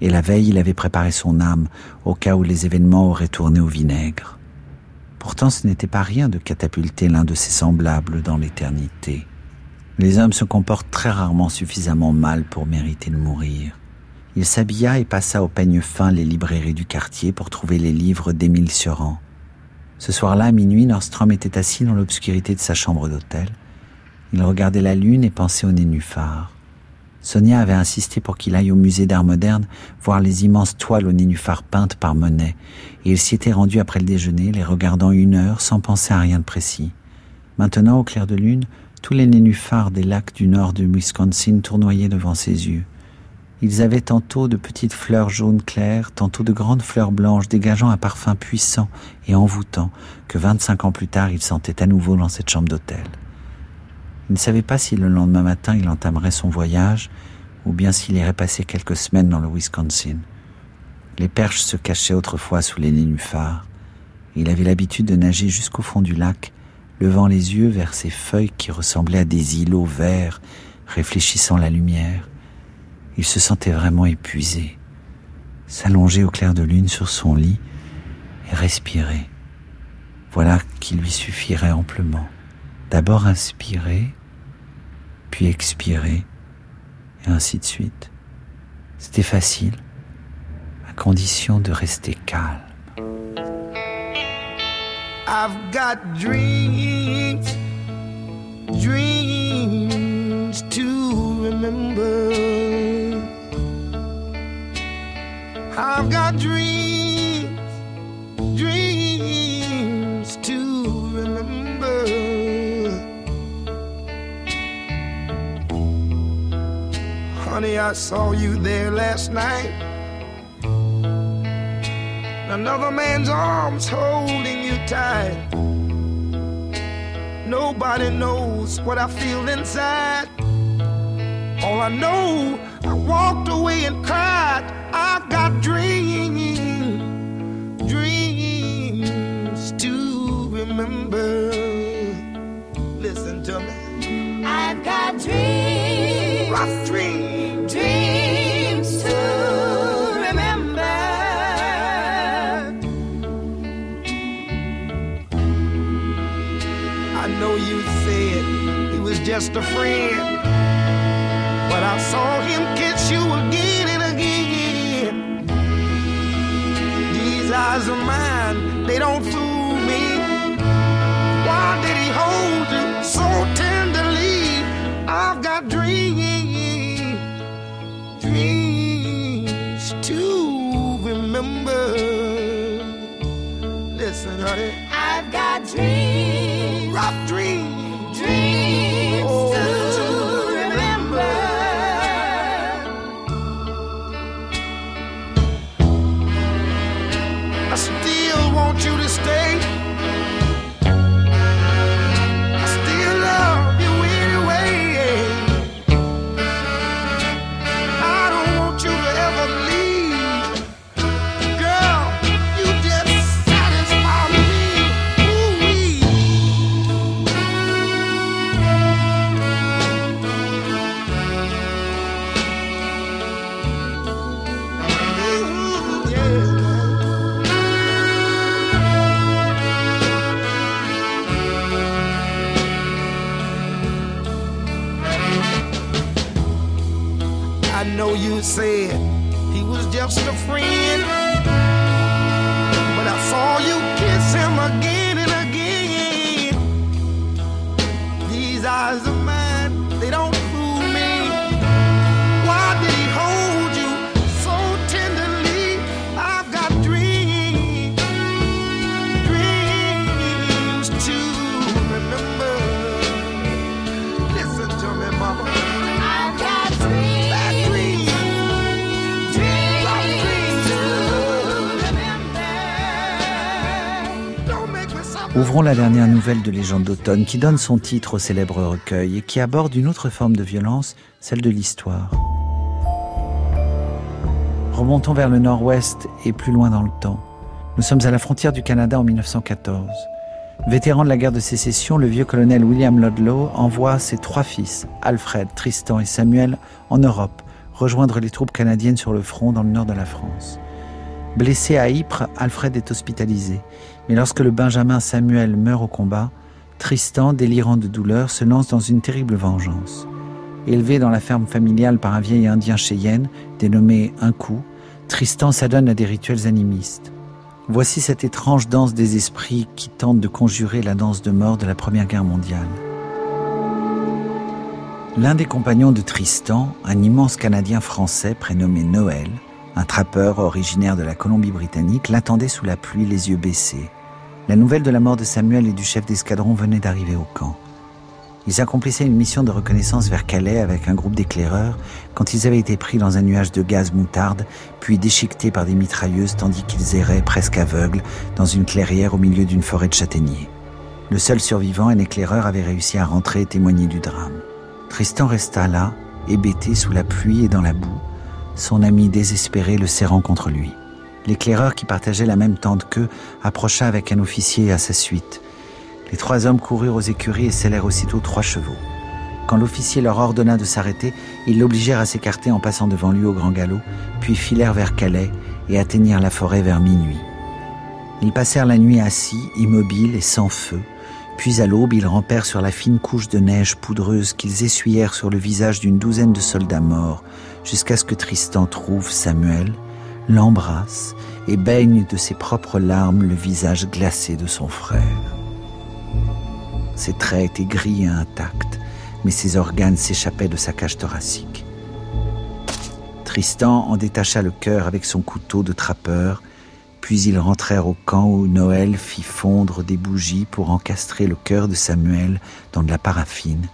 et la veille il avait préparé son âme au cas où les événements auraient tourné au vinaigre. Pourtant ce n'était pas rien de catapulter l'un de ses semblables dans l'éternité. Les hommes se comportent très rarement suffisamment mal pour mériter de mourir. Il s'habilla et passa au peigne fin les librairies du quartier pour trouver les livres d'Émile Sioran. Ce soir-là, à minuit, Nordstrom était assis dans l'obscurité de sa chambre d'hôtel. Il regardait la lune et pensait au nénuphar. Sonia avait insisté pour qu'il aille au musée d'art moderne voir les immenses toiles au nénuphar peintes par Monet, et il s'y était rendu après le déjeuner, les regardant une heure sans penser à rien de précis. Maintenant, au clair de lune, tous les nénuphars des lacs du nord du Wisconsin tournoyaient devant ses yeux. Ils avaient tantôt de petites fleurs jaunes claires, tantôt de grandes fleurs blanches dégageant un parfum puissant et envoûtant que vingt-cinq ans plus tard il sentait à nouveau dans cette chambre d'hôtel. Il ne savait pas si le lendemain matin il entamerait son voyage ou bien s'il irait passer quelques semaines dans le Wisconsin. Les perches se cachaient autrefois sous les nénuphars. Il avait l'habitude de nager jusqu'au fond du lac, levant les yeux vers ces feuilles qui ressemblaient à des îlots verts, réfléchissant la lumière. Il se sentait vraiment épuisé, s'allonger au clair de lune sur son lit et respirer. Voilà qui lui suffirait amplement. D'abord inspirer, puis expirer, et ainsi de suite. C'était facile, à condition de rester calme. I've got dreams, to remember. I've got dreams, dreams to remember. Honey, I saw you there last night. Another man's arms holding you tight. Nobody knows what I feel inside. All I know, I walked away and cried. Just a friend. But I saw him eyes of mine, they don't fool me. Why did he hold you so tenderly? I've got dreams, dreams to remember. Listen, honey. I've got dreams, Ouvrons la dernière nouvelle de Légende d'automne qui donne son titre au célèbre recueil et qui aborde une autre forme de violence, celle de l'histoire. Remontons vers le nord-ouest et plus loin dans le temps. Nous sommes à la frontière du Canada en 1914. Vétéran de la guerre de sécession, le vieux colonel William Ludlow envoie ses trois fils, Alfred, Tristan et Samuel, en Europe, rejoindre les troupes canadiennes sur le front dans le nord de la France. Blessé à Ypres, Alfred est hospitalisé. Mais lorsque le Benjamin Samuel meurt au combat, Tristan, délirant de douleur, se lance dans une terrible vengeance. Élevé dans la ferme familiale par un vieil indien Cheyenne, dénommé Un coup, Tristan s'adonne à des rituels animistes. Voici cette étrange danse des esprits qui tente de conjurer la danse de mort de la Première Guerre mondiale. L'un des compagnons de Tristan, un immense Canadien français prénommé Noël, un trappeur originaire de la Colombie-Britannique, l'attendait sous la pluie, les yeux baissés. La nouvelle de la mort de Samuel et du chef d'escadron venait d'arriver au camp. Ils accomplissaient une mission de reconnaissance vers Calais avec un groupe d'éclaireurs quand ils avaient été pris dans un nuage de gaz moutarde, puis déchiquetés par des mitrailleuses tandis qu'ils erraient presque aveugles dans une clairière au milieu d'une forêt de châtaigniers. Le seul survivant, un éclaireur, avait réussi à rentrer et témoigner du drame. Tristan resta là, hébété sous la pluie et dans la boue, son ami désespéré le serrant contre lui. L'éclaireur qui partageait la même tente qu'eux approcha avec un officier à sa suite. Les trois hommes coururent aux écuries et scellèrent aussitôt trois chevaux. Quand l'officier leur ordonna de s'arrêter, ils l'obligèrent à s'écarter en passant devant lui au grand galop, puis filèrent vers Calais et atteignirent la forêt vers minuit. Ils passèrent la nuit assis, immobiles et sans feu, puis à l'aube, ils rampèrent sur la fine couche de neige poudreuse qu'ils essuyèrent sur le visage d'une douzaine de soldats morts, jusqu'à ce que Tristan trouve Samuel, l'embrasse et baigne de ses propres larmes le visage glacé de son frère. Ses traits étaient gris et intacts, mais ses organes s'échappaient de sa cage thoracique. Tristan en détacha le cœur avec son couteau de trappeur puis ils rentrèrent au camp où Noël fit fondre des bougies pour encastrer le cœur de Samuel dans de la paraffine,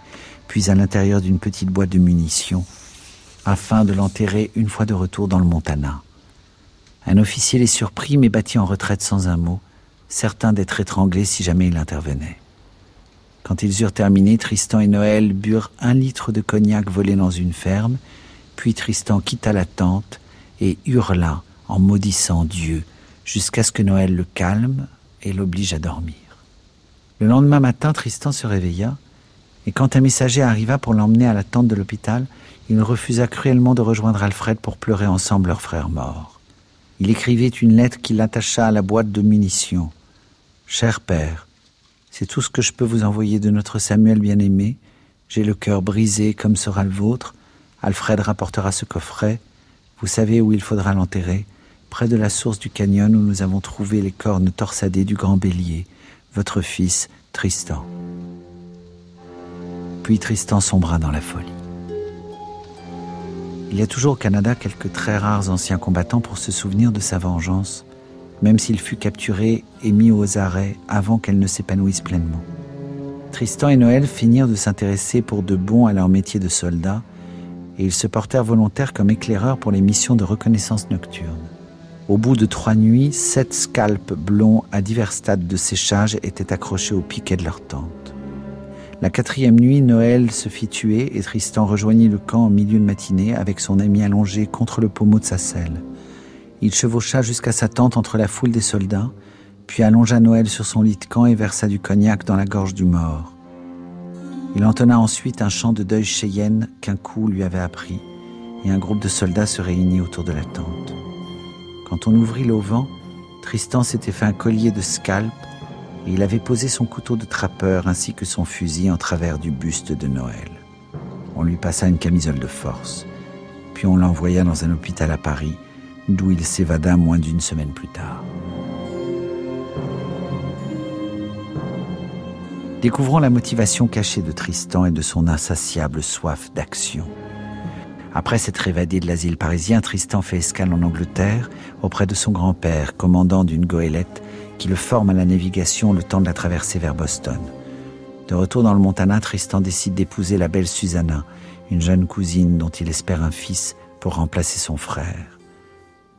puis à l'intérieur d'une petite boîte de munitions, afin de l'enterrer une fois de retour dans le Montana. Un officier les surprit mais battit en retraite sans un mot, certain d'être étranglé si jamais il intervenait. Quand ils eurent terminé, Tristan et Noël burent un litre de cognac volé dans une ferme, puis Tristan quitta la tente et hurla en maudissant Dieu jusqu'à ce que Noël le calme et l'oblige à dormir. Le lendemain matin, Tristan se réveilla, et quand un messager arriva pour l'emmener à la tente de l'hôpital, il refusa cruellement de rejoindre Alfred pour pleurer ensemble leur frère mort. Il écrivait une lettre qu'il attacha à la boîte de munitions. Cher père, c'est tout ce que je peux vous envoyer de notre Samuel bien-aimé. J'ai le cœur brisé comme sera le vôtre. Alfred rapportera ce coffret. Vous savez où il faudra l'enterrer près de la source du canyon où nous avons trouvé les cornes torsadées du grand bélier, votre fils Tristan. Puis Tristan sombra dans la folie. Il y a toujours au Canada quelques très rares anciens combattants pour se souvenir de sa vengeance, même s'il fut capturé et mis aux arrêts avant qu'elle ne s'épanouisse pleinement. Tristan et Noël finirent de s'intéresser pour de bon à leur métier de soldats, et ils se portèrent volontaires comme éclaireurs pour les missions de reconnaissance nocturne. Au bout de trois nuits, sept scalps blonds à divers stades de séchage étaient accrochés au piquet de leur tente. La quatrième nuit, Noël se fit tuer et Tristan rejoignit le camp en milieu de matinée avec son ami allongé contre le pommeau de sa selle. Il chevaucha jusqu'à sa tente entre la foule des soldats, puis allongea Noël sur son lit de camp et versa du cognac dans la gorge du mort. Il entonna ensuite un chant de deuil cheyenne qu'un coup lui avait appris, et un groupe de soldats se réunit autour de la tente. Quand on ouvrit l'auvent, Tristan s'était fait un collier de scalp il avait posé son couteau de trappeur ainsi que son fusil en travers du buste de Noël. On lui passa une camisole de force, puis on l'envoya dans un hôpital à Paris, d'où il s'évada moins d'une semaine plus tard. Découvrons la motivation cachée de Tristan et de son insatiable soif d'action. Après s'être évadé de l'asile parisien, Tristan fait escale en Angleterre auprès de son grand-père, commandant d'une goélette qui le forme à la navigation le temps de la traversée vers Boston. De retour dans le Montana, Tristan décide d'épouser la belle Susanna, une jeune cousine dont il espère un fils pour remplacer son frère.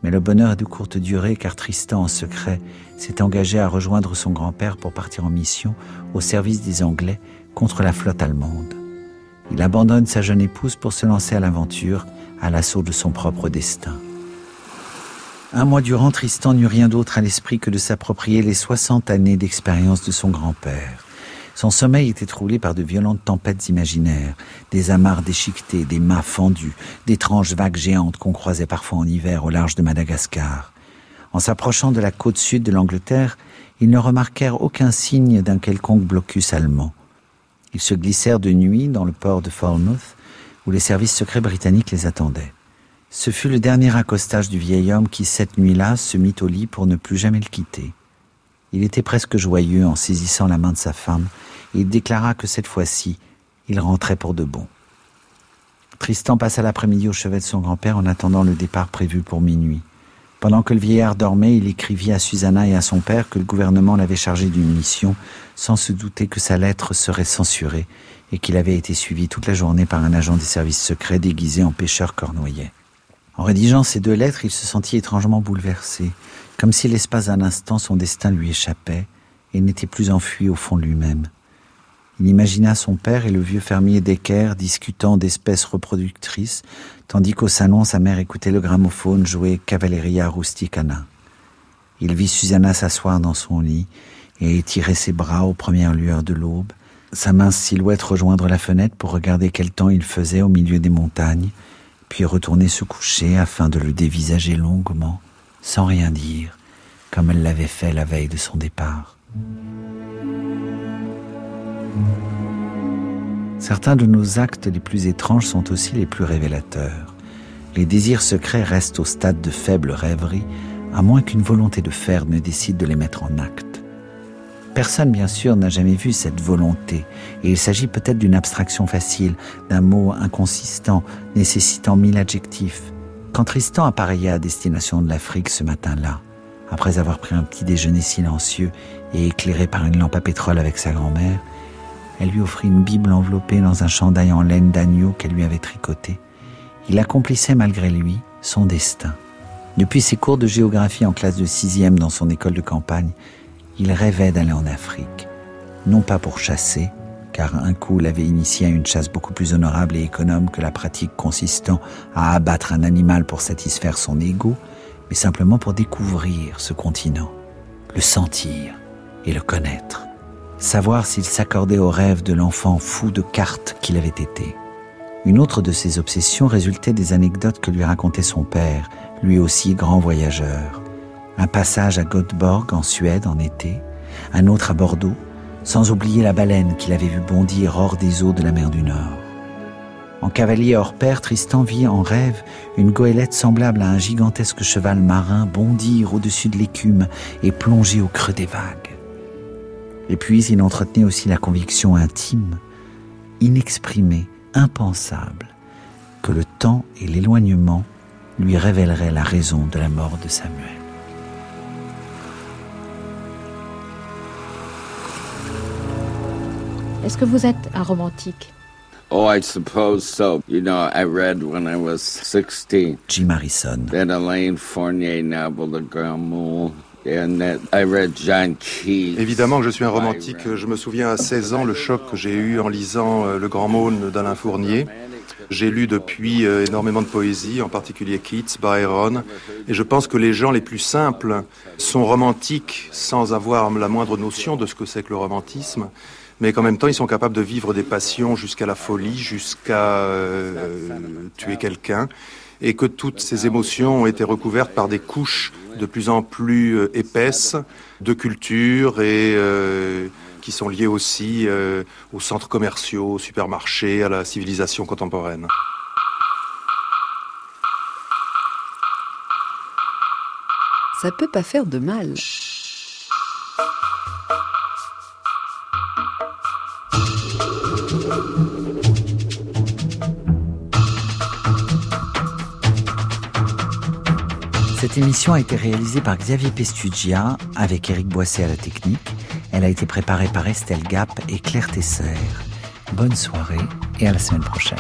Mais le bonheur est de courte durée car Tristan, en secret, s'est engagé à rejoindre son grand-père pour partir en mission au service des Anglais contre la flotte allemande. Il abandonne sa jeune épouse pour se lancer à l'aventure, à l'assaut de son propre destin. Un mois durant, Tristan n'eut rien d'autre à l'esprit que de s'approprier les 60 années d'expérience de son grand-père. Son sommeil était troublé par de violentes tempêtes imaginaires, des amarres déchiquetées, des mâts fendus, d'étranges vagues géantes qu'on croisait parfois en hiver au large de Madagascar. En s'approchant de la côte sud de l'Angleterre, ils ne remarquèrent aucun signe d'un quelconque blocus allemand. Ils se glissèrent de nuit dans le port de Falmouth, où les services secrets britanniques les attendaient. Ce fut le dernier accostage du vieil homme qui, cette nuit-là, se mit au lit pour ne plus jamais le quitter. Il était presque joyeux en saisissant la main de sa femme il déclara que cette fois-ci, il rentrait pour de bon. Tristan passa l'après-midi au chevet de son grand-père en attendant le départ prévu pour minuit. Pendant que le vieillard dormait, il écrivit à Susanna et à son père que le gouvernement l'avait chargé d'une mission, sans se douter que sa lettre serait censurée et qu'il avait été suivi toute la journée par un agent des services secrets déguisé en pêcheur cornouillet. En rédigeant ces deux lettres, il se sentit étrangement bouleversé, comme si l'espace d'un instant son destin lui échappait et n'était plus enfui au fond lui-même. Il imagina son père et le vieux fermier d'équerre discutant d'espèces reproductrices, tandis qu'au salon sa mère écoutait le gramophone jouer Cavalleria Rusticana. Il vit Susanna s'asseoir dans son lit et étirer ses bras aux premières lueurs de l'aube, sa mince silhouette rejoindre la fenêtre pour regarder quel temps il faisait au milieu des montagnes, puis retourner se coucher afin de le dévisager longuement, sans rien dire, comme elle l'avait fait la veille de son départ. Certains de nos actes les plus étranges sont aussi les plus révélateurs. Les désirs secrets restent au stade de faible rêverie, à moins qu'une volonté de faire ne décide de les mettre en acte. Personne, bien sûr, n'a jamais vu cette volonté, et il s'agit peut-être d'une abstraction facile, d'un mot inconsistant, nécessitant mille adjectifs. Quand Tristan appareillait à destination de l'Afrique ce matin-là, après avoir pris un petit déjeuner silencieux et éclairé par une lampe à pétrole avec sa grand-mère, elle lui offrit une Bible enveloppée dans un chandail en laine d'agneau qu'elle lui avait tricoté. Il accomplissait malgré lui son destin. Depuis ses cours de géographie en classe de sixième dans son école de campagne, il rêvait d'aller en Afrique. Non pas pour chasser, car un coup l'avait initié à une chasse beaucoup plus honorable et économe que la pratique consistant à abattre un animal pour satisfaire son ego, mais simplement pour découvrir ce continent, le sentir et le connaître savoir s'il s'accordait au rêve de l'enfant fou de cartes qu'il avait été. Une autre de ses obsessions résultait des anecdotes que lui racontait son père, lui aussi grand voyageur. Un passage à Göteborg en Suède en été, un autre à Bordeaux, sans oublier la baleine qu'il avait vue bondir hors des eaux de la mer du Nord. En cavalier hors pair, Tristan vit en rêve une goélette semblable à un gigantesque cheval marin bondir au-dessus de l'écume et plonger au creux des vagues. Et puis il entretenait aussi la conviction intime, inexprimée, impensable, que le temps et l'éloignement lui révéleraient la raison de la mort de Samuel. Est-ce que vous êtes un romantique? Oh, I suppose so. You know, I read when I was 16. Jim Harrison. That Elaine Fournier novel, The Grand Moule. Évidemment que je suis un romantique. Je me souviens à 16 ans le choc que j'ai eu en lisant euh, Le Grand Maulne d'Alain Fournier. J'ai lu depuis euh, énormément de poésie, en particulier Keats, Byron, et je pense que les gens les plus simples sont romantiques sans avoir la moindre notion de ce que c'est que le romantisme, mais qu'en même temps ils sont capables de vivre des passions jusqu'à la folie, jusqu'à euh, tuer quelqu'un, et que toutes ces émotions ont été recouvertes par des couches de plus en plus euh, épaisses de culture et euh, qui sont liées aussi euh, aux centres commerciaux, aux supermarchés, à la civilisation contemporaine. Ça peut pas faire de mal. Cette émission a été réalisée par Xavier Pestugia avec Eric Boisset à la technique. Elle a été préparée par Estelle Gap et Claire Tesser. Bonne soirée et à la semaine prochaine.